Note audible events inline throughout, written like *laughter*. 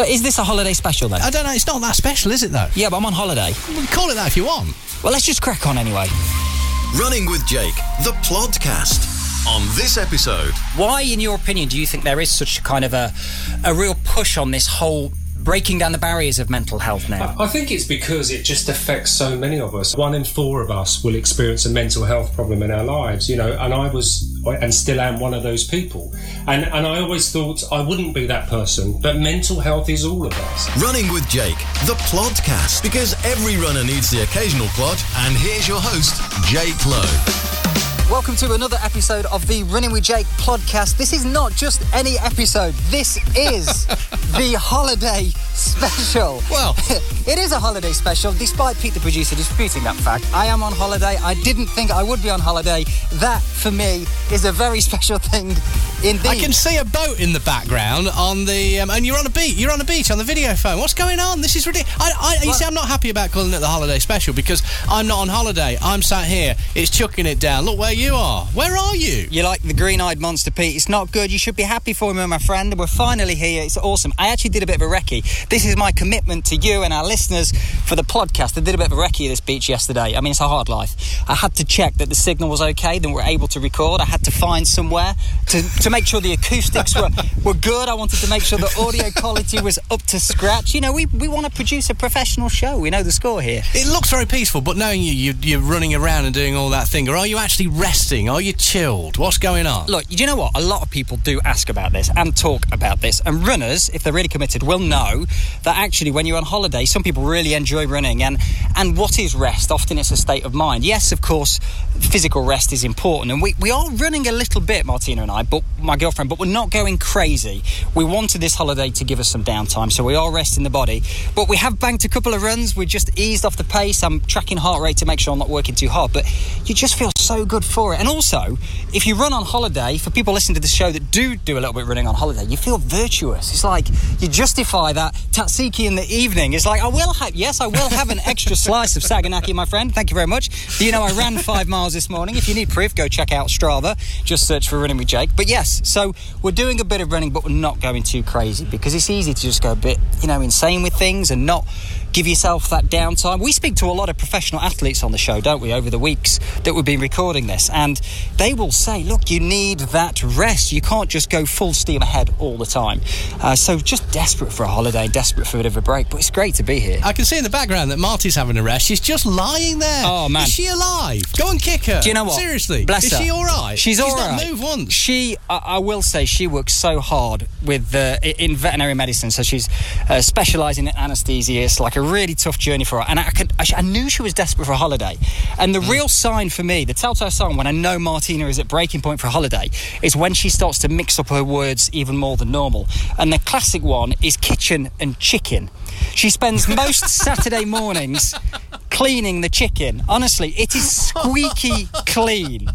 So is this a holiday special then? I don't know. It's not that special, is it? Though. yeah, but I'm on holiday. Well, call it that if you want. Well, let's just crack on anyway. Running with Jake, the podcast. On this episode, Why, in your opinion, do you think there is such a kind of a a real push on this whole breaking down the barriers of mental health now? I think it's because it just affects so many of us. One in four of us will experience a mental health problem in our lives, you know, and I was and still am one of those people. And and I always thought I wouldn't be that person, but mental health is all of us. Running with Jake, the Plodcast. Because every runner needs the occasional plod. And here's your host, Jake Lowe. Welcome to another episode of the Running with Jake podcast. This is not just any episode, this is *laughs* the holiday special. *laughs* Well. *laughs* it is a holiday special, despite Pete the producer disputing that fact. I am on holiday. I didn't think I would be on holiday. That, for me, is a very *laughs* special thing indeed. I can see a boat in the background on the, um, and you're on a beach. You're on a beach on the video phone. What's going on? This is ridiculous. I, I, you Well- see, I'm not happy about calling it the holiday special because I'm not on holiday. I'm sat here. It's chucking it down. Look where you are. Where are you? You're like the green-eyed monster, Pete. It's not good. You should be happy for me, my friend. We're finally here. It's awesome. I actually did a bit of a recce. This is my commitment to you and our listeners for the podcast. I did a bit of a recce at this beach yesterday. I mean, it's a hard life. I had to check that the signal was okay, then we're able to record. I had to find somewhere to, to make sure the acoustics were, were good. I wanted to make sure the audio quality was up to scratch. You know, we, we want to produce a professional show. We know the score here. It looks very peaceful, but knowing you, you, you're running around and doing all that thing, or are you actually resting? Are you chilled? What's going on? Look, you know what? A lot of people do ask about this and talk about this. And runners, if they're really committed, will know that actually when you're on holiday, some people really enjoy running. And, and what is rest? Often it's a state of mind. Yes, of course, physical rest is important. And we, we are running a little bit, Martina and I, but my girlfriend, but we're not going crazy. We wanted this holiday to give us some downtime, so we are resting the body. But we have banked a couple of runs. We just eased off the pace. I'm tracking heart rate to make sure I'm not working too hard. But you just feel so good for it. And also, if you run on holiday, for people listening to the show that do do a little bit running on holiday, you feel virtuous. It's like you justify that tzatziki in the evening. It's like I will have, yes, I will have an extra *laughs* slice of saganaki, my friend. Thank you very much. You know I ran five miles this morning? If you need proof, go check out Strava. Just search for running with Jake. But yes, so we're doing a bit of running, but we're not going too crazy because it's easy to just go a bit, you know, insane with things and not give yourself that downtime. We speak to a lot of professional athletes on the show, don't we, over the weeks that we've been recording this, and they will say, look, you need that rest. You can't just go full steam ahead all the time. Uh, so just desperate for a holiday, desperate for a bit of a break, but it's great to be here. I can see in the background that Marty's having a rest. She's just lying there. Oh, man. Is she alive? Go and kick her. Do you know what? Seriously. Bless Is her. she all right? She's, She's all not moved once. She, I, I will say, she works so hard with i- in veterinary medicine. So she's uh, specialising in anaesthesia. It's like a really tough journey for her. And I, could, I, I knew she was desperate for a holiday. And the real sign for me, the telltale sign when I know Martina is at breaking point for a holiday, is when she starts to mix up her words even more than normal. And the classic one is kitchen and chicken. She spends most *laughs* Saturday mornings cleaning the chicken. Honestly, it is squeaky clean.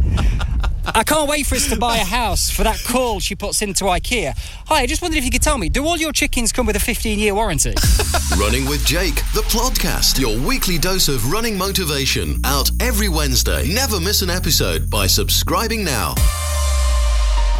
I can't wait for us to buy a house for that call she puts into IKEA. Hi, I just wondered if you could tell me, do all your chickens come with a 15 year warranty? Running with Jake, the podcast, Your weekly dose of running motivation. Out every Wednesday. Never miss an episode by subscribing now.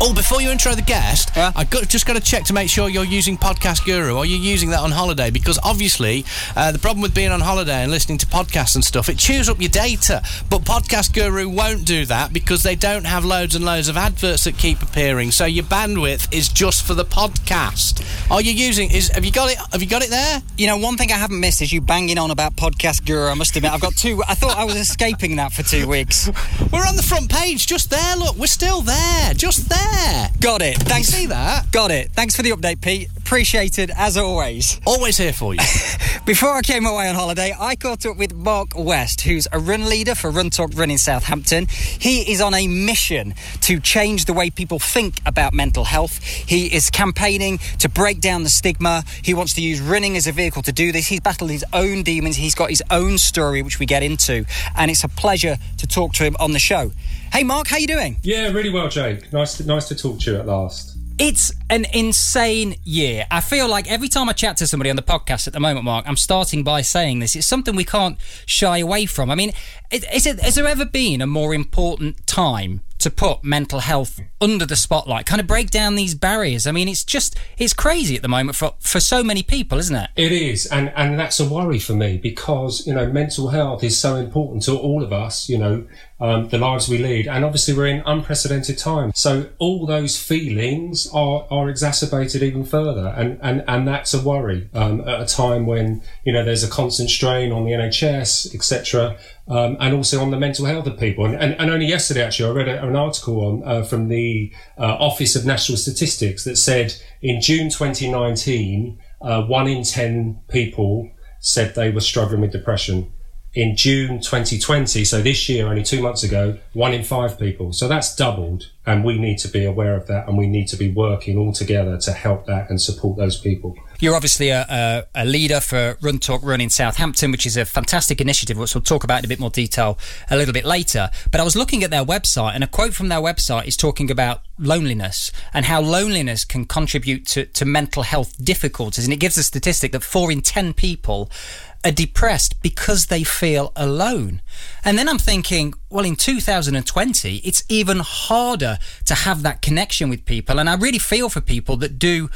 Oh, before you intro the guest, Yeah? I got, just got to check to make sure you're using Podcast Guru. Are you using that on holiday? Because obviously, uh, the problem with being on holiday and listening to podcasts and stuff, it chews up your data. But Podcast Guru won't do that because they don't have loads and loads of adverts that keep appearing. So your bandwidth is just for the podcast. Are you using? Is have you got it? Have you got it there? You know, one thing I haven't missed is you banging on about Podcast Guru. I must admit, I've got two. I thought I was escaping that for two weeks. *laughs* We're on the front page, just there. Look, we're still there, just there. Got it. Thanks. see that? Got it. Thanks for the update, Pete. Appreciated as always. Always here for you. *laughs* Before I came away on holiday, I caught up with Mark West, who's a run leader for Run Talk Run in Southampton. He is on a mission to change the way people think about mental health. He is campaigning to break down the stigma. He wants to use running as a vehicle to do this. He's battled his own demons. He's got his own story, which we get into, and it's a pleasure to talk to him on the show. Hey, Mark, how you doing? Yeah, really well, Jake. Nice, to, nice to talk to you at last. It's an insane year. I feel like every time I chat to somebody on the podcast at the moment, Mark, I'm starting by saying this. It's something we can't shy away from. I mean, is it, has there ever been a more important time to put mental health under the spotlight, kind of break down these barriers. I mean, it's just it's crazy at the moment for for so many people, isn't it? It is, and and that's a worry for me because you know mental health is so important to all of us. You know, um, the lives we lead, and obviously we're in unprecedented times. So all those feelings are are exacerbated even further, and and and that's a worry um, at a time when you know there's a constant strain on the NHS, etc um, and also on the mental health of people. And, and, and only yesterday, actually, I read a, an article on uh, from the uh, Office of National Statistics that said in June 2019, uh, one in 10 people said they were struggling with depression in June 2020, so this year, only two months ago, one in five people. So that's doubled, and we need to be aware of that, and we need to be working all together to help that and support those people. You're obviously a, a, a leader for Run Talk Run in Southampton, which is a fantastic initiative, which we'll talk about in a bit more detail a little bit later. But I was looking at their website, and a quote from their website is talking about loneliness and how loneliness can contribute to, to mental health difficulties. And it gives a statistic that four in 10 people are depressed because they feel alone. And then I'm thinking, well, in 2020, it's even harder to have that connection with people. And I really feel for people that do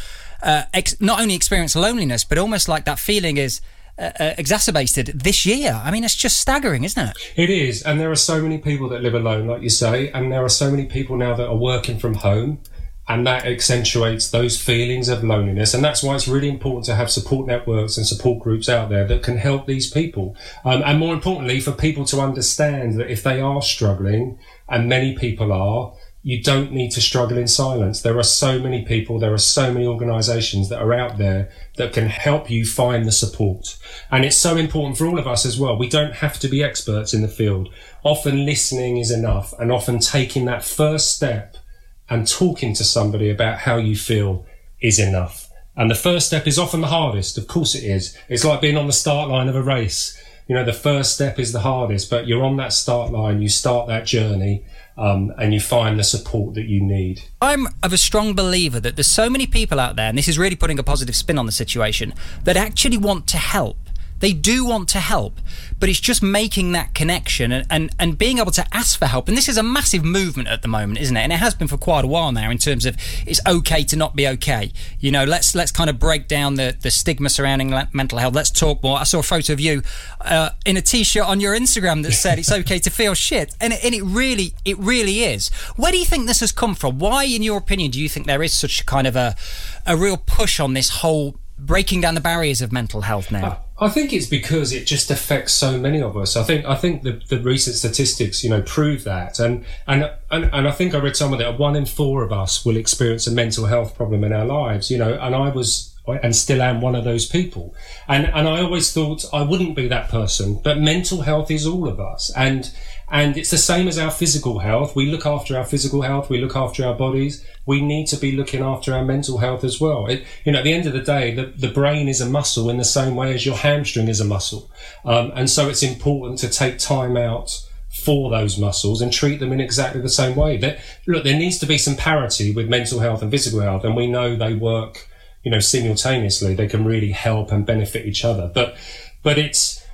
uh, ex- not only experience loneliness, but almost like that feeling is. Uh, uh, exacerbated this year. I mean, it's just staggering, isn't it? It is. And there are so many people that live alone, like you say, and there are so many people now that are working from home and that accentuates those feelings of loneliness. And that's why it's really important to have support networks and support groups out there that can help these people. Um, and more importantly, for people to understand that if they are struggling, and many people are, you don't need to struggle in silence. There are so many people, there are so many organizations that are out there that can help you find the support. And it's so important for all of us as well. We don't have to be experts in the field. Often listening is enough and often taking that first step and talking to somebody about how you feel is enough. And the first step is often the hardest. Of course it is. It's like being on the start line of a race. You know, the first step is the hardest, but you're on that start line, you start that journey, um, and you find the support that you need. I'm of a strong believer that there's so many people out there, and this is really putting a positive spin on the situation, that actually want to help they do want to help, but it's just making that connection and, and, and being able to ask for help. And this is a massive movement at the moment, isn't it? And it has been for quite a while now in terms of it's okay to not be okay. You know, let's let's kind of break down the, the stigma surrounding mental health. Let's talk more. I saw a photo of you uh, in a t-shirt on your Instagram that said it's okay to feel shit, and it, and it really it really is. Where do you think this has come from? Why, in your opinion, do you think there is such a kind of a a real push on this whole breaking down the barriers of mental health now? I think it's because it just affects so many of us. I think I think the, the recent statistics, you know, prove that, and, and and and I think I read somewhere that one in four of us will experience a mental health problem in our lives. You know, and I was and still am one of those people. And and I always thought I wouldn't be that person, but mental health is all of us, and and it's the same as our physical health. We look after our physical health. We look after our bodies. We need to be looking after our mental health as well. It, you know, at the end of the day, the, the brain is a muscle in the same way as your hamstring is a muscle. Um, and so it's important to take time out for those muscles and treat them in exactly the same way. That look, there needs to be some parity with mental health and physical health, and we know they work, you know, simultaneously. They can really help and benefit each other. But but it's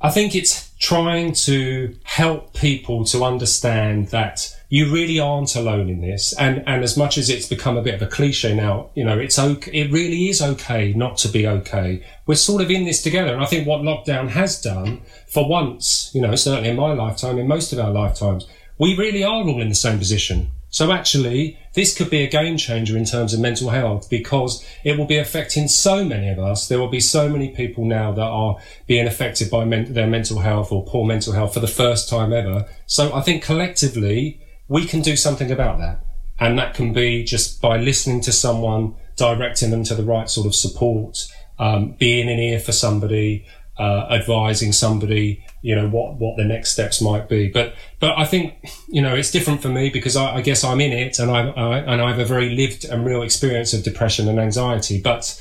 I think it's trying to help people to understand that you really aren't alone in this. And, and as much as it's become a bit of a cliche now, you know, it's okay. It really is okay not to be okay. We're sort of in this together. And I think what lockdown has done for once, you know, certainly in my lifetime, in most of our lifetimes, we really are all in the same position. So actually, this could be a game changer in terms of mental health because it will be affecting so many of us. There will be so many people now that are being affected by men- their mental health or poor mental health for the first time ever. So I think collectively, we can do something about that. And that can be just by listening to someone, directing them to the right sort of support, um, being an ear for somebody, uh, advising somebody, you know, what, what the next steps might be. But, but I think, you know, it's different for me because I, I guess I'm in it and I, I, and I have a very lived and real experience of depression and anxiety. But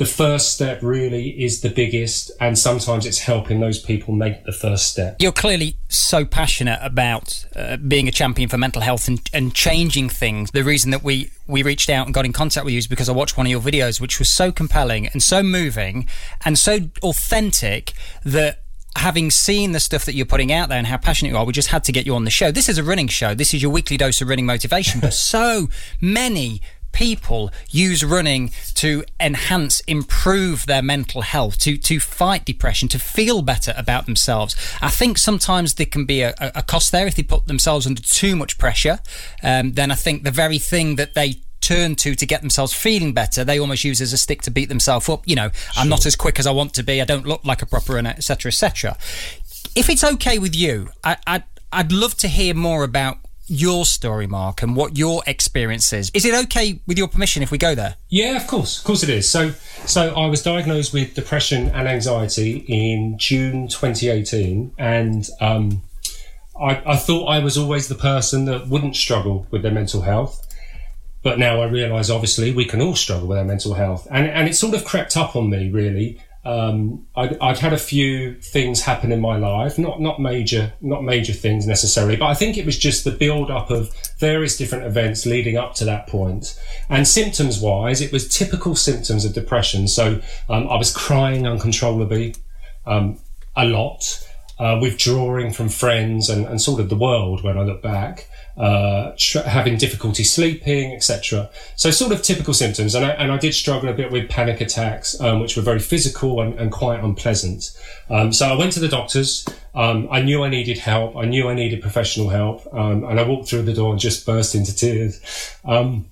the first step really is the biggest, and sometimes it's helping those people make the first step. You're clearly so passionate about uh, being a champion for mental health and, and changing things. The reason that we, we reached out and got in contact with you is because I watched one of your videos, which was so compelling and so moving and so authentic that having seen the stuff that you're putting out there and how passionate you are, we just had to get you on the show. This is a running show. This is your weekly dose of running motivation. but *laughs* so many people use running to enhance, improve their mental health, to to fight depression, to feel better about themselves. I think sometimes there can be a, a cost there if they put themselves under too much pressure. Um, then I think the very thing that they turn to to get themselves feeling better, they almost use as a stick to beat themselves up. You know, sure. I'm not as quick as I want to be. I don't look like a proper runner, etc., etc. If it's okay with you, I, I'd I'd love to hear more about your story, Mark, and what your experience is. Is it okay with your permission if we go there? Yeah, of course, of course it is. So, so I was diagnosed with depression and anxiety in June 2018, and um, I, I thought I was always the person that wouldn't struggle with their mental health. But now I realise, obviously, we can all struggle with our mental health, and and it sort of crept up on me really um, I'd, I'd, had a few things happen in my life, not not major, not major things necessarily, but I think it was just the build up of various different events leading up to that point. And symptoms wise, it was typical symptoms of depression. So um, I was crying uncontrollably um, a lot, uh, withdrawing from friends and, and sort of the world when I look back uh, tr- having difficulty sleeping, etc. So sort of typical symptoms. And I, and I did struggle a bit with panic attacks, um, which were very physical and, and quite unpleasant. Um, so I went to the doctors. Um, I knew I needed help. I knew I needed professional help. Um, and I walked through the door and just burst into tears. Um,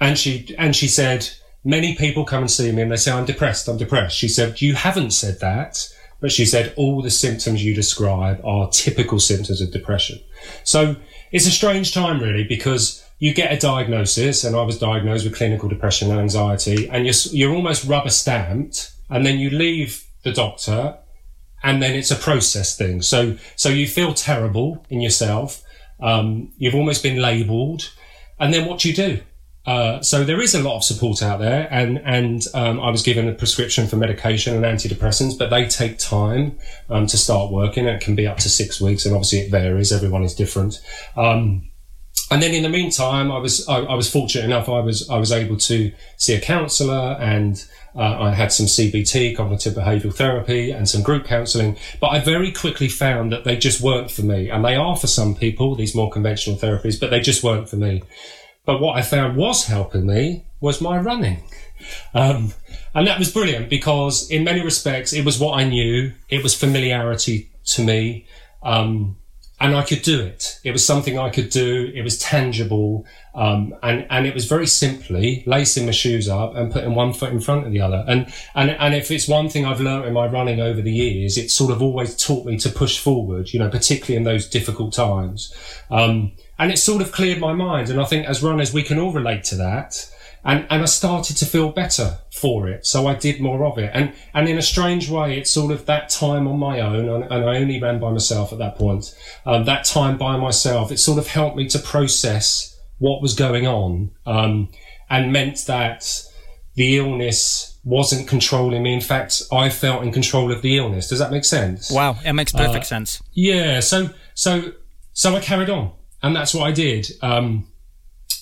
and she, and she said, many people come and see me and they say, I'm depressed. I'm depressed. She said, you haven't said that. But she said all the symptoms you describe are typical symptoms of depression. So it's a strange time really because you get a diagnosis and I was diagnosed with clinical depression and anxiety and you're, you're almost rubber stamped and then you leave the doctor and then it's a process thing. So, so you feel terrible in yourself. Um, you've almost been labeled and then what do you do? Uh, so there is a lot of support out there, and and um, I was given a prescription for medication and antidepressants, but they take time um, to start working. and It can be up to six weeks, and obviously it varies. Everyone is different. Um, and then in the meantime, I was I, I, was fortunate enough. I was I was able to see a counsellor, and uh, I had some CBT, cognitive behavioural therapy, and some group counselling. But I very quickly found that they just weren't for me, and they are for some people these more conventional therapies, but they just weren't for me. But what I found was helping me was my running. Um, and that was brilliant because in many respects, it was what I knew. It was familiarity to me. Um, and I could do it. It was something I could do. It was tangible. Um, and, and it was very simply lacing my shoes up and putting one foot in front of the other. And, and, and if it's one thing I've learned in my running over the years, it's sort of always taught me to push forward, you know, particularly in those difficult times. Um, and it sort of cleared my mind. And I think as runners, we can all relate to that. And, and I started to feel better for it. So I did more of it. And, and in a strange way, it's sort of that time on my own. And, and I only ran by myself at that point. Um, that time by myself, it sort of helped me to process what was going on. Um, and meant that the illness wasn't controlling me. In fact, I felt in control of the illness. Does that make sense? Wow. It makes perfect uh, sense. Yeah. So, so, so I carried on and that's what I did. Um,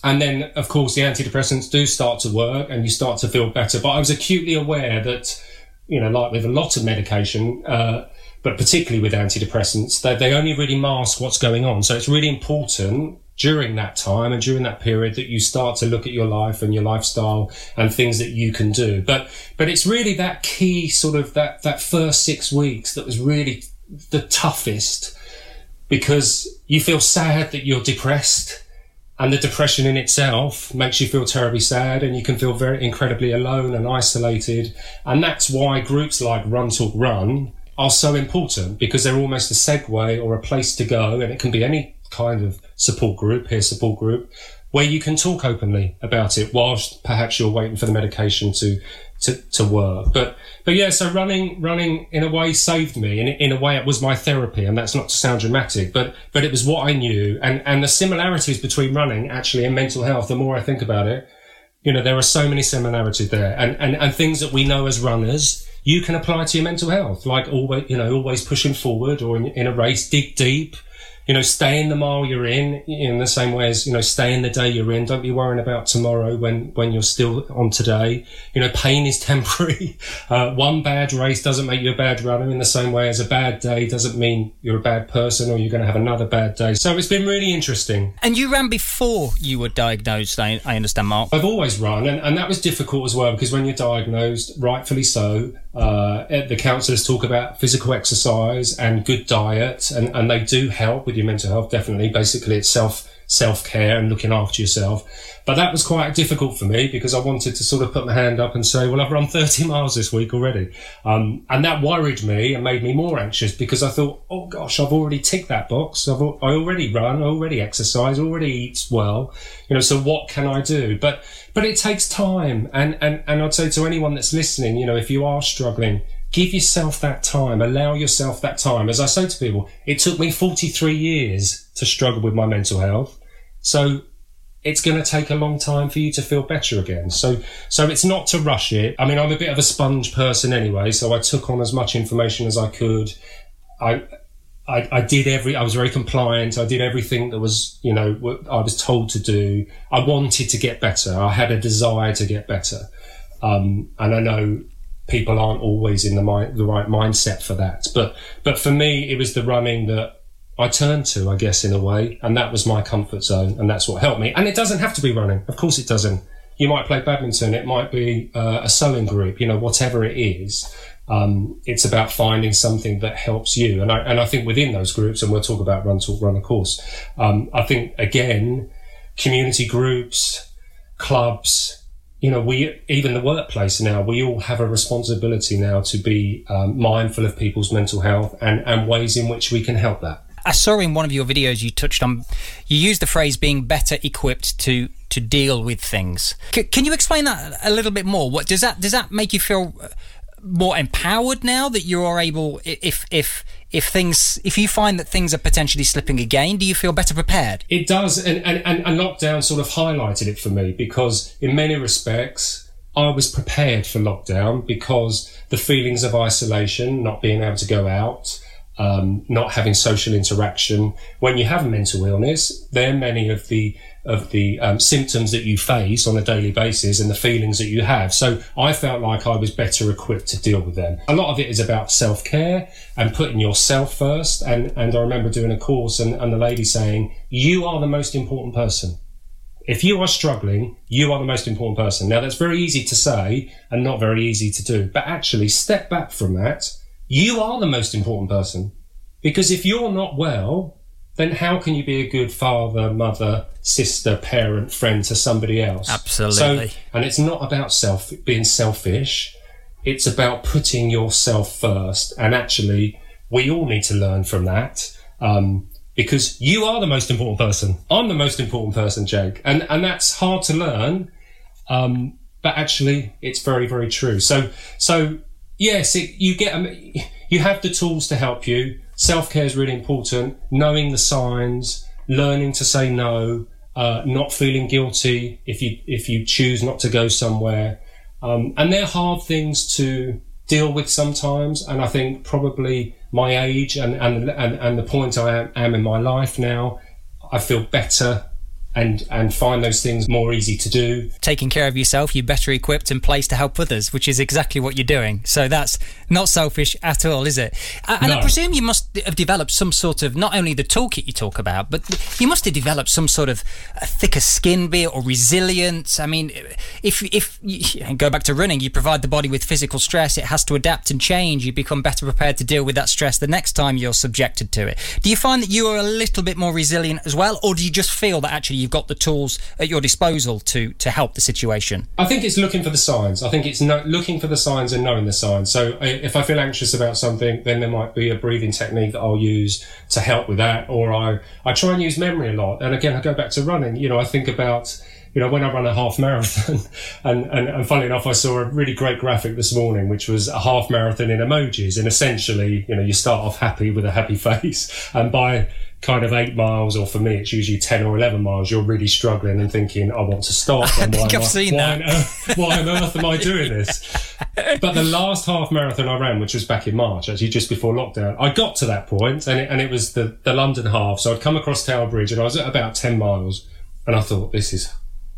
and then, of course, the antidepressants do start to work, and you start to feel better. But I was acutely aware that, you know, like with a lot of medication, uh, but particularly with antidepressants, that they only really mask what's going on. So it's really important during that time and during that period that you start to look at your life and your lifestyle and things that you can do. But but it's really that key sort of that that first six weeks that was really the toughest because you feel sad that you're depressed and the depression in itself makes you feel terribly sad and you can feel very incredibly alone and isolated. And that's why groups like Run Talk Run are so important because they're almost a segue or a place to go. And it can be any kind of support group, peer support group, where you can talk openly about it whilst perhaps you're waiting for the medication to to, to work. But but yeah, so running running in a way saved me. In in a way, it was my therapy, and that's not to sound dramatic, but but it was what I knew, and and the similarities between running actually and mental health. The more I think about it, You know, there are so many similarities there and, and, and things that we know as runners, you can apply to your mental health, like always, you know, always pushing forward or in, in a race, dig deep, you know, stay in the mile you're in, in the same way as, you know, stay in the day you're in. Don't be worrying about tomorrow when, when you're still on today. You know, pain is *laughs* temporary. Uh, one bad race doesn't make you a bad runner in the same way as a bad day doesn't mean you're a bad person or you're going to have another bad day. So it's been really interesting. And you ran before you were diagnosed, I, I understand, Mark. I've always run, and, and that was difficult as well because when you're diagnosed, rightfully so, uh, the counsellors talk about physical exercise and good diet, and, and they do help with your mental health, definitely. Basically, it's self self care and looking after yourself. But that was quite difficult for me because I wanted to sort of put my hand up and say, well, I've run 30 *laughs* miles this week already. Um, and that worried me and made me more anxious because I thought, oh gosh, I've already ticked that box. I've, I already run, I already exercise, already eat well. You know, so what can I do? But, but it takes time. And, and, and I'd say to anyone that's listening, you know, if you are struggling, give yourself that time, allow yourself that time. As I say to people, it took me 43 years to struggle with my mental health. So it's going to take a long time for you to feel better again. So, so it's not to rush it. I mean, I'm a bit of a sponge person anyway, so I took on as much information as I could. I, I, I did every, I was very compliant. I did everything that was, you know, what I was told to do. I wanted to get better. I had a desire to get better. Um, and I know people aren't always in the mind, the right mindset for that. But, but for me, it was the running that I turned to, I guess, in a way, and that was my comfort zone, and that's what helped me. And it doesn't have to be running, of course, it doesn't. You might play badminton, it might be uh, a sewing group, you know, whatever it is. Um, it's about finding something that helps you, and I and I think within those groups, and we'll talk about run talk run of course. Um, I think again, community groups, clubs, you know, we even the workplace now, we all have a responsibility now to be um, mindful of people's mental health and, and ways in which we can help that. I saw in one of your videos you touched on, you used the phrase being better equipped to to deal with things. C- can you explain that a little bit more? What does that does that make you feel uh, more empowered now that you are able if if if things if you find that things are potentially slipping again do you feel better prepared it does and and, and, and lockdown sort of highlighted it for me because in many respects I was prepared for lockdown because the feelings of isolation, not being able to go out, um, not having social interaction. When you have a mental illness, there are many of the of the um, symptoms that you face on a daily basis and the feelings that you have. So I felt like I was better equipped to deal with them. A lot of it is about self care and putting yourself first. And and I remember doing a course and, and the lady saying, "You are the most important person." If you are struggling, you are the most important person. Now that's very easy to say and not very easy to do, but actually step back from that you are the most important person. Because if you're not well, then how can you be a good father, mother, sister, parent, friend to somebody else? Absolutely. So, and it's not about self being selfish. It's about putting yourself first. And actually, we all need to learn from that. Um, because you are the most important person. I'm the most important person, Jake. And, and that's hard to learn. Um, but actually, it's very, very true. So, so yes, it, you get you have the tools to help you. Self care is really important. Knowing the signs, learning to say no, uh, not feeling guilty if you if you choose not to go somewhere, um, and they're hard things to deal with sometimes. And I think probably my age and and and, and the point I am, am in my life now, I feel better and and find those things more easy to do. Taking care of yourself, you're better equipped and placed to help others, which is exactly what you're doing. So that's not selfish at all, is it? And no. I presume you must have developed some sort of not only the toolkit you talk about, but you must have developed some sort of thicker skin, be it or resilience. I mean, if if you go back to running, you provide the body with physical stress, it has to adapt and change. You become better prepared to deal with that stress the next time you're subjected to it. Do you find that you are a little bit more resilient as well, or do you just feel that actually you've got the tools at your disposal to to help the situation? I think it's looking for the signs. I think it's no, looking for the signs and knowing the signs. So if I feel anxious about something, then there might be a breathing technique that I'll use to help with that, or I I try and use memory a lot. And again, I go back to running. You know, I think about you know, when I run a half marathon, *laughs* and, and, and funnily enough, I saw a really great graphic this morning, which was a half marathon in emojis. And essentially, you know, you start off happy with a happy *laughs* face. And by kind of eight miles, or for me, it's usually 10 or 11 miles, you're really struggling and thinking, I want to stop. *laughs* And I think I've I, seen why that. On earth, why on earth am I doing this? *laughs* But the last half marathon I ran, which was back in March, actually just before lockdown, I got to that point and it, and it was the, the London half. So I'd come across Tower Bridge and I was at about 10 miles and I thought, this is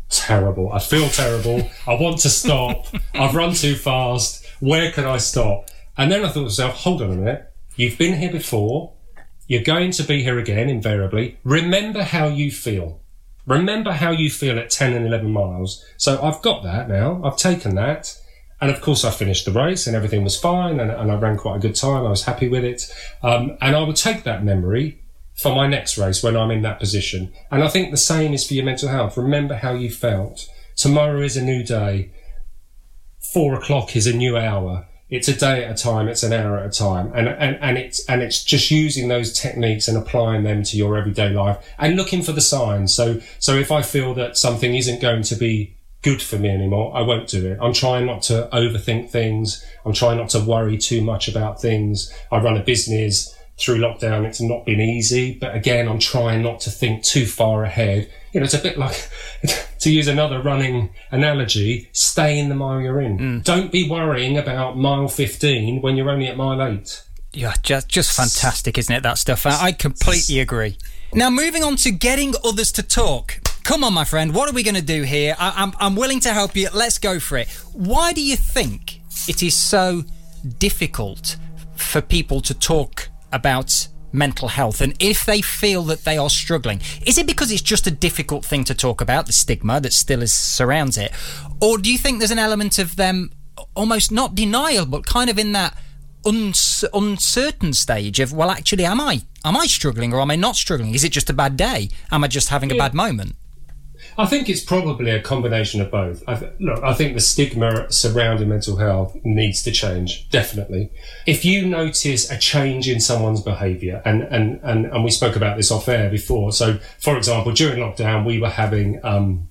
terrible. I feel terrible. I want to stop. I've run too fast. Where can I stop? And then I thought to myself, hold on a minute. You've been here before. You're going to be here again, invariably. Remember how you feel. Remember how you feel at 10 and 11 miles. So I've got that now. I've taken that. And of course, I finished the race and everything was fine and, and I ran quite a good time. I was happy with it. Um, and I would take that memory for my next race when I'm in that position. And I think the same is for your mental health. Remember how you felt. Tomorrow is a new day. Four o'clock is a new hour. It's a day at a time. It's an hour at a time. And, and, and it's, and it's just using those techniques and applying them to your everyday life and looking for the signs. So, so if I feel that something isn't going to be good for me anymore, I won't do it. I'm trying not to overthink things. I'm trying not to worry too much about things. I run a business through lockdown. It's not been easy, but again, I'm trying not to think too far ahead. You know, it's a bit like, *laughs* to use another running analogy, stay in the mile you're in. Hmm. Don't be worrying about mile 15 when you're only at mile 8. Yeah, just just fantastic, isn't it? That stuff. I, I completely agree. Now, moving on to getting others to talk. Come on, my friend. What are we going to do here? I, I'm I'm willing to help you. Let's go for it. Why do you think it is so difficult for people to talk about mental health and if they feel that they are struggling is it because it's just a difficult thing to talk about the stigma that still is surrounds it? Or do you think there's an element of them almost not denial but kind of in that uns- uncertain stage of well actually am i am i struggling or am i not struggling? Is it just a bad day? Am i just having a bad moment I think it's probably a combination of both. I look, I think the stigma surrounding mental health needs to change, definitely. If you notice a change in someone's behaviour, and, and, and, and we spoke about this off air before. So, for example, during lockdown, we were having, um,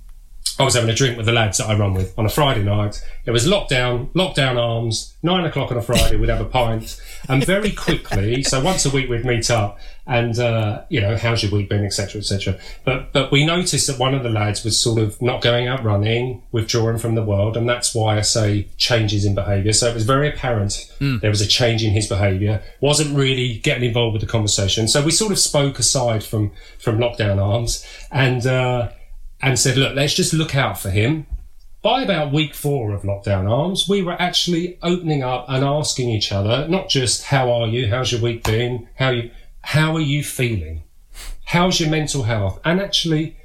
I was having a drink with the lads that I run with on a Friday night. It was lockdown, lockdown arms, nine o'clock on a Friday, we'd have a pint. And very quickly, so once a week we'd meet up and, uh, you know, how's your week been, etc., etc. But, but we noticed that one of the lads was sort of not going out running, withdrawing from the world. And that's why I say changes in behaviour. So it was very apparent there was a change in his behaviour, wasn't really getting involved with the conversation. So we sort of spoke aside from, from lockdown arms and, uh, and said, look, let's just look out for him. By about week four of lockdown arms, we were actually opening up and asking each other, not just how are you, how's your week been, how you, how are you feeling, how's your mental health, and actually,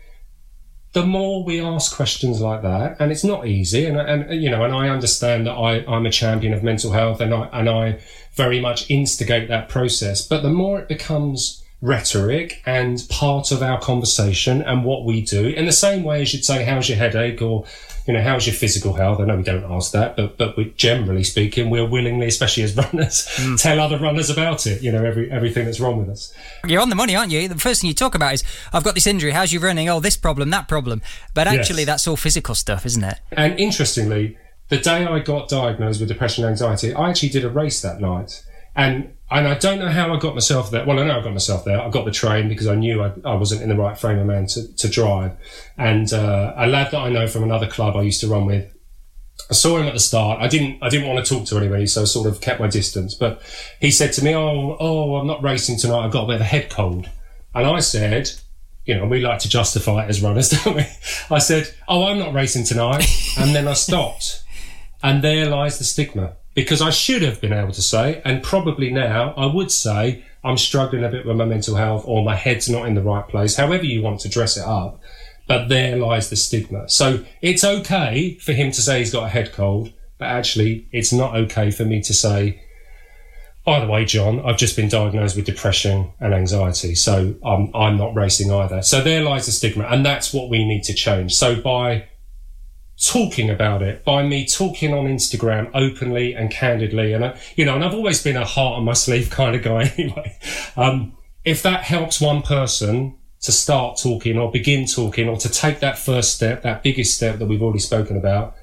the more we ask questions like that, and it's not easy, and, and you know, and I understand that I, I'm a champion of mental health, and I and I very much instigate that process, but the more it becomes rhetoric and part of our conversation and what we do in the same way as you'd say how's your headache or you know how's your physical health i know we don't ask that but but we generally speaking we're willingly especially as *laughs* runners hmm. tell other runners about it you know every everything that's wrong with us You're on the money, aren't you? The first thing you talk about is, I've got this injury. How's you running? Oh, this problem, that problem. But actually, Yes. that's all physical stuff, isn't it? And interestingly, the day I got diagnosed with depression and anxiety, I actually did a race that night. And and I don't know how I got myself there. Well, I know I got myself there. I got the train because I knew I, I wasn't in the right frame of mind to, to drive. And uh, a lad that I know from another club I used to run with, I saw him at the start. I didn't I didn't want to talk to anybody, so I sort of kept my distance. But he said to me, "Oh, oh, I'm not racing tonight. I've got a bit of a head cold." And I said, you know, we like to justify it as runners, *laughs* don't we? I said, "Oh, I'm not racing tonight," and then I stopped. And there lies the stigma. Because I should have been able to say, and probably now I would say, I'm struggling a bit with my mental health or my head's not in the right place, however you want to dress it up. But there lies the stigma. So it's okay for him to say he's got a head cold, but actually it's not okay for me to say, by the way, John, I've just been diagnosed with depression and anxiety, so I'm, I'm not racing either. So there lies the stigma, and that's what we need to change. So by talking about it by me talking on Instagram openly and candidly. And, I, you know, and I've always been a heart on my sleeve *laughs* kind of guy anyway. Um, if that helps one person, to start talking or begin talking or to take that first step, that biggest step that we've already spoken about,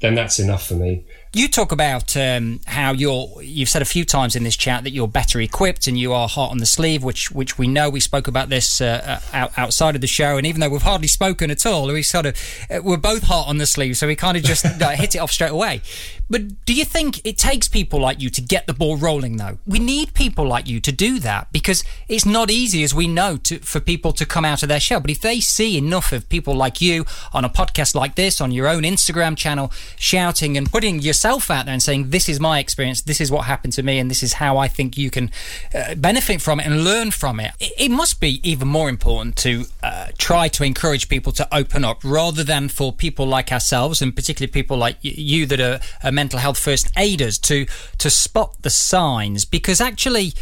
then that's enough for me. You talk about um, how you're. You've said a few times in this chat that you're better equipped and you are hot on the sleeve, which which we know. We spoke about this uh, uh out, outside of the show, and even though we've hardly spoken at all, we sort of uh, we're both hot on the sleeve, so we kind of just *laughs* uh, hit it off straight away. But do you think it takes people like you to get the ball rolling? Though we need people like you to do that because it's not easy, as we know, to, for people to come out of their shell. But if they see enough of people like you on a podcast like this, on your own Instagram channel, shouting and putting your yourself out there and saying, This is my experience, this is what happened to me, and this is how I think you can uh, benefit from it and learn from it. it. it must be even more important to uh, try to encourage people to open up rather than for people like ourselves, and particularly people like you that are, are mental health first aiders, to, to spot the signs because actually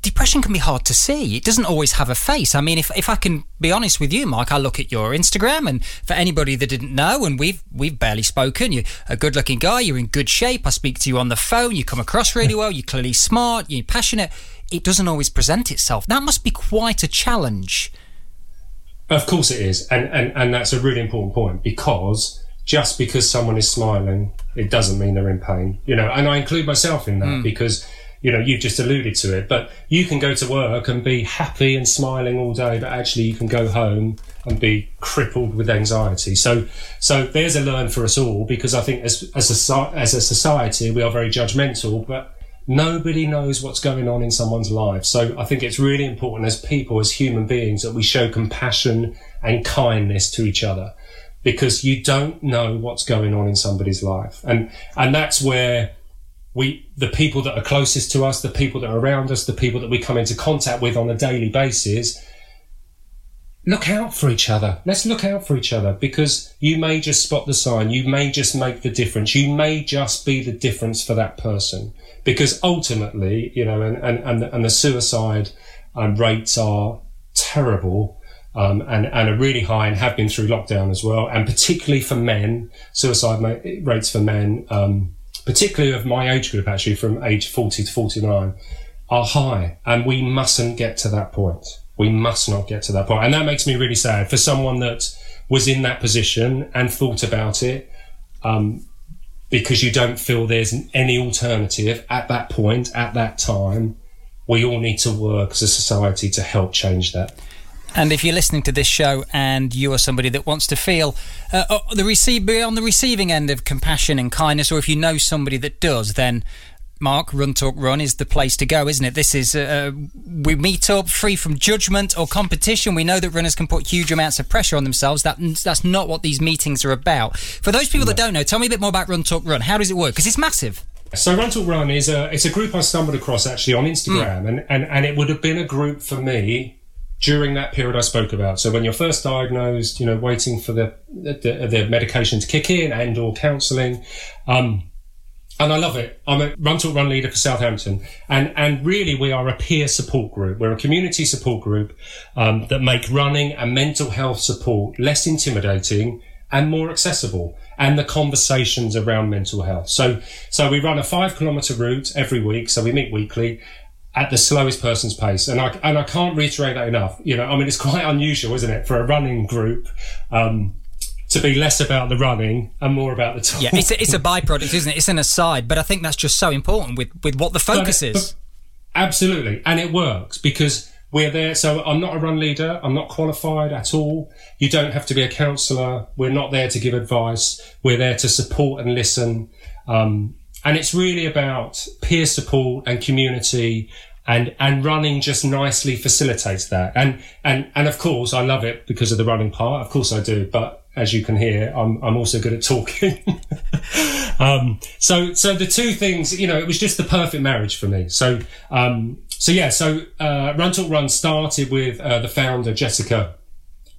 depression can be hard to see. It doesn't always have a face. I mean, if, if I can be honest with you, Mike, I look at your Instagram, and for anybody that didn't know, and we've we've barely spoken, you're a good looking guy, you're in good shape. I speak to you on the phone, you come across really well, you're clearly smart, you're passionate. It doesn't always present itself. That must be quite a challenge. Of course it is. And, and, and that's a really important point because just because someone is smiling, it doesn't mean they're in pain. You know, and I include myself in that mm. because you know, you've just alluded to it, but you can go to work and be happy and smiling all day, but actually you can go home and be crippled with anxiety. So, so there's a learn for us all because I think as, as a, as a society, we are very judgmental, but nobody knows what's going on in someone's life. So I think it's really important as people, as human beings, that we show compassion and kindness to each other because you don't know what's going on in somebody's life. And, and that's where, we the people that are closest to us, the people that are around us, the people that we come into contact with on a daily basis, look out for each other. Let's look out for each other because you may just spot the sign. You may just make the difference. You may just be the difference for that person because ultimately, you know, and, and, and, the, and the suicide um, rates are terrible. Um, and, and are really high and have been through lockdown as well. And particularly for men, suicide rates for men, um, particularly of my age group, actually from age 40 to 49, are high. And we mustn't get to that point. We must not get to that point. And that makes me really sad for someone that was in that position and thought about it. Um, because you don't feel there's any alternative at that point, at that time, we all need to work as a society to help change that. And if you're listening to this show and you are somebody that wants to feel uh, uh the receive, be on the receiving end of compassion and kindness, or if you know somebody that does, then Mark, Run Talk Run is the place to go, isn't it? This is, uh, uh, we meet up free from judgment or competition. We know that runners can put huge amounts of pressure on themselves. That, that's not what these meetings are about. For those people no. that don't know, tell me a bit more about Run Talk Run. How does it work? Because it's massive. So Run Talk Run is a, it's a group I stumbled across actually on Instagram. Mm. And, and, and it would have been a group for me during that period I spoke about. So when you're first diagnosed, you know, waiting for the the, the medication to kick in and or counselling. Um, and I love it. I'm a run talk run leader for Southampton, and and really we are a peer support group. We're a community support group um, that make running and mental health support less intimidating and more accessible, and the conversations around mental health. So so we run a five kilometre route every week. So we meet weekly, at the slowest person's pace. And I, and I can't reiterate that enough. You know, I mean, it's quite unusual, isn't it, for a running group, um, to be less about the running and more about the talk. Yeah, it's a, it's a byproduct, isn't it? It's an aside, but I think that's just so important with, with what the focus is. Absolutely. And it works because we're there. So I'm not a run leader. I'm not qualified at all. You don't have to be a counsellor. We're not there to give advice. We're there to support and listen. Um, and it's really about peer support and community and and running just nicely facilitates that. And and and of course I love it because of the running part. Of course I do. But as you can hear I'm I'm also good at talking. *laughs* Um, so so the two things you know it was just the perfect marriage for me. So um, so yeah so uh, Run Talk Run started with uh, the founder Jessica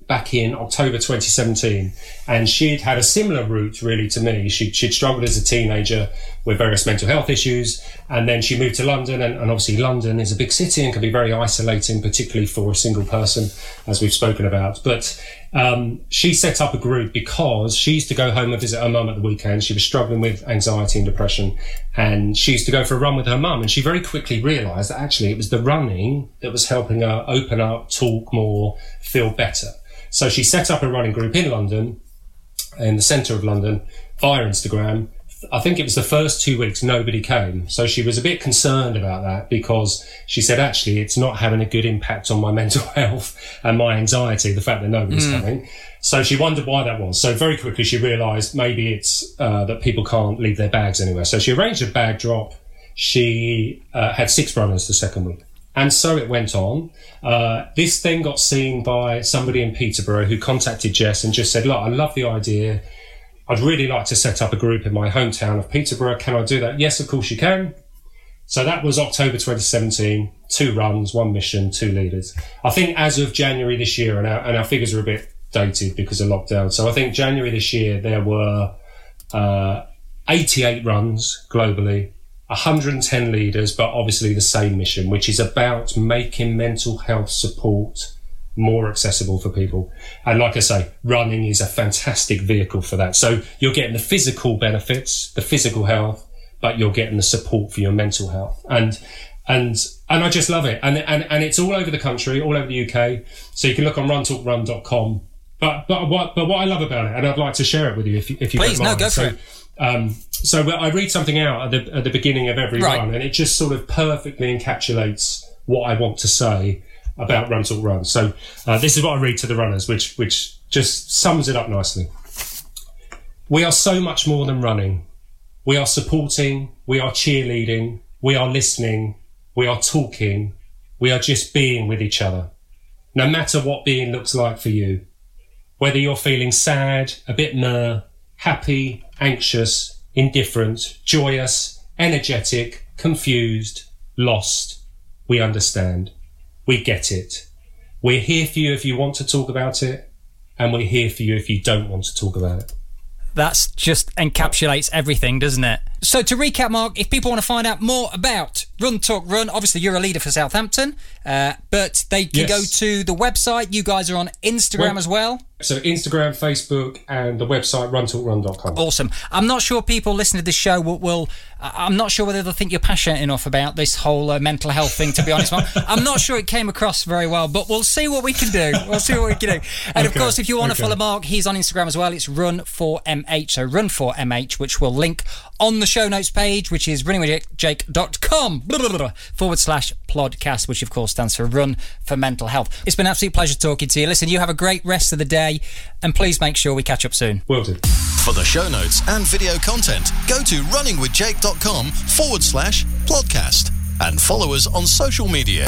back in October 2017. And she'd had a similar route really to me. She, she'd struggled as a teenager with various mental health issues. And then she moved to London. And, and obviously, London is a big city and can be very isolating, particularly for a single person, as we've spoken about. But um, she set up a group because she used to go home and visit her mum at the weekend. She was struggling with anxiety and depression, and she used to go for a run with her mum. And she very quickly realised that actually it was the running that was helping her open up, talk more, feel better. So she set up a running group in London, in the centre of London, via Instagram. I think it was the first two weeks nobody came. So she was a bit concerned about that because she said, actually, it's not having a good impact on my *laughs* mental health and my anxiety, the fact that nobody's mm. coming. So she wondered why that was. So very quickly she realized maybe it's uh, that people can't leave their bags anywhere. So she arranged a bag drop. She uh, had six runners the second week. And so it went on. Uh, this then got seen by somebody in Peterborough who contacted Jess and just said, look, I love the idea. I'd really like to set up a group in my hometown of Peterborough. Can I do that? Yes, of course you can. So that was October 2017. Two runs, one mission, two leaders. I think as of January this year, and our, and our figures are a bit dated because of lockdown. So I think January this year there were uh, 88 runs globally, 110 leaders, but obviously the same mission, which is about making mental health support more accessible for people. And like I say, running is a fantastic vehicle for that. So you're getting the physical benefits, the physical health, but you're getting the support for your mental health. And and and I just love it. And and and it's all over the country, all over the UK. So you can look on runtalkrun.com. But but what but what I love about it, and I'd like to share it with you if you, if you please don't mind. no go so, for it. Um, so I read something out at the, at the beginning of every right. run, and it just sort of perfectly encapsulates what I want to say about Run Talk Run. So uh, this is what I read to the runners, which which just sums it up nicely. We are so much more than running. We are supporting. We are cheerleading. We are listening. We are talking. We are just being with each other. No matter what being looks like for you, whether you're feeling sad, a bit mer, happy, anxious, indifferent, joyous, energetic, confused, lost, we understand. We get it. We're here for you if you want to talk about it, and we're here for you if you don't want to talk about it. That's just encapsulates everything, doesn't it? So to recap, Mark, if people want to find out more about Run Talk Run, obviously you're a leader for Southampton, uh, but they can yes. go to the website. You guys are on Instagram as well. So Instagram, Facebook, and the website runtalkrun.com. Awesome. I'm not sure people listening to this show will, will I'm not sure whether they'll think you're passionate enough about this whole uh, mental health thing. To be honest, *laughs* I'm not sure it came across very well, but we'll see what we can do. We'll see what we can do. And okay. of course, if you want okay. to follow Mark, he's on Instagram as well. It's Run for MH. So Run for MH, which we'll link on the show notes page, which is runningwithjake.com forward slash podcast, which of course stands for Run for Mental Health. It's been an absolute pleasure talking to you. Listen, you have a great rest of the day, and please make sure we catch up soon. Will do. For the show notes and video content, go to runningwithjake.com forward slash podcast and follow us on social media.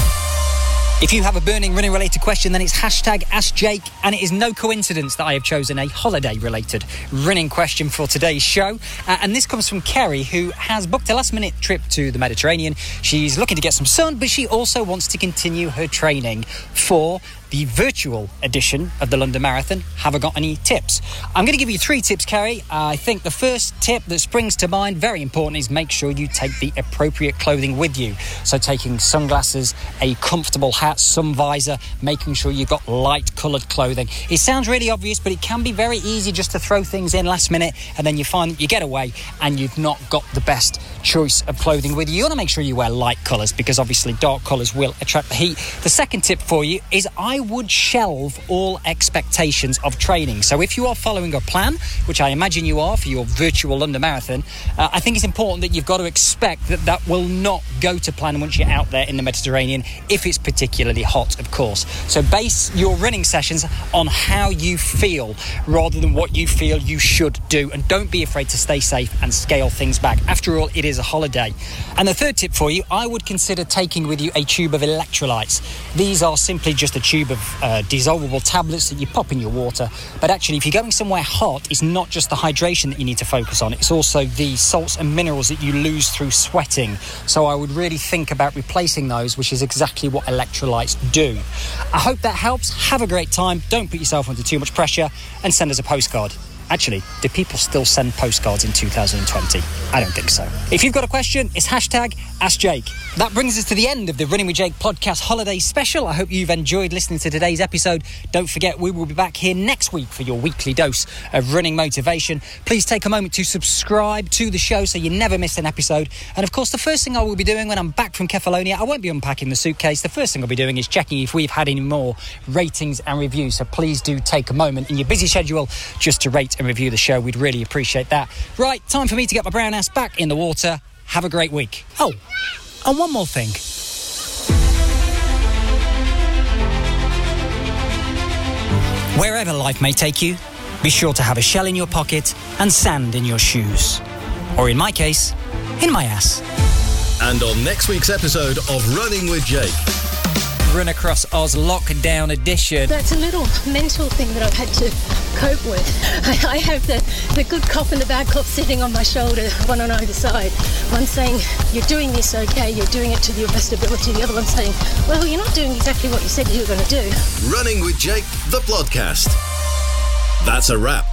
If you have a burning running related question, then it's hashtag Ask Jake, and it is no coincidence that I have chosen a holiday related running question for today's show. Uh, and this comes from Kerry, who has booked a last minute trip to the Mediterranean. She's looking to get some sun, but she also wants to continue her training for the virtual edition of the London Marathon. Have I got any tips? I'm going to give you three tips, Kerry. I think the first tip that springs to mind, very important, is make sure you take the appropriate clothing with you. So, taking sunglasses, a comfortable hat, sun visor, making sure you've got light coloured clothing. It sounds really obvious, but it can be very easy just to throw things in last minute and then you find that you get away and you've not got the best choice of clothing with you. You want to make sure you wear light colours because obviously dark colours will attract the heat. The second tip for you is I would shelve all expectations of training. So if you are following a plan, which I imagine you are for your virtual London Marathon, uh, I think it's important that you've got to expect that that will not go to plan once you're out there in the Mediterranean if it's particularly hot, of course. So base your running sessions on how you feel rather than what you feel you should do. And don't be afraid to stay safe and scale things back. After all, it is a holiday. And the third tip for you, I would consider taking with you a tube of electrolytes. These are simply just a tube of uh, dissolvable tablets that you pop in your water. But actually, if you're going somewhere hot, it's not just the hydration that you need to focus on, it's also the salts and minerals that you lose through sweating. So I would really think about replacing those, which is exactly what electrolytes do. I hope that helps. Have a great time. Don't put yourself under too much pressure and send us a postcard. Actually, do people still send postcards in 2020? I don't think so. If you've got a question, it's hashtag Ask Jake. That brings us to the end of the Running with Jake podcast holiday special. I hope you've enjoyed listening to today's episode. Don't forget, we will be back here next week for your weekly dose of running motivation. Please take a moment to subscribe to the show so you never miss an episode. And of course, the first thing I will be doing when I'm back from Kefalonia, I won't be unpacking the suitcase. The first thing I'll be doing is checking if we've had any more ratings and reviews. So please do take a moment in your busy schedule just to rate and review the show. We'd really appreciate that. Right, time for me to get my brown ass back in the water. Have a great week. Oh, and one more thing. Wherever life may take you, be sure to have a shell in your pocket and sand in your shoes. Or in my case, in my ass. And on next week's episode of Running with Jake. Run Across Oz Lockdown Edition. That's a little mental thing that I've had to cope with. I, I have the, the good cop and the bad cop sitting on my shoulder, one on either side. One saying, You're doing this okay, you're doing it to your best ability. The other one saying, Well, you're not doing exactly what you said you were going to do. Running with Jake, the podcast. That's a wrap.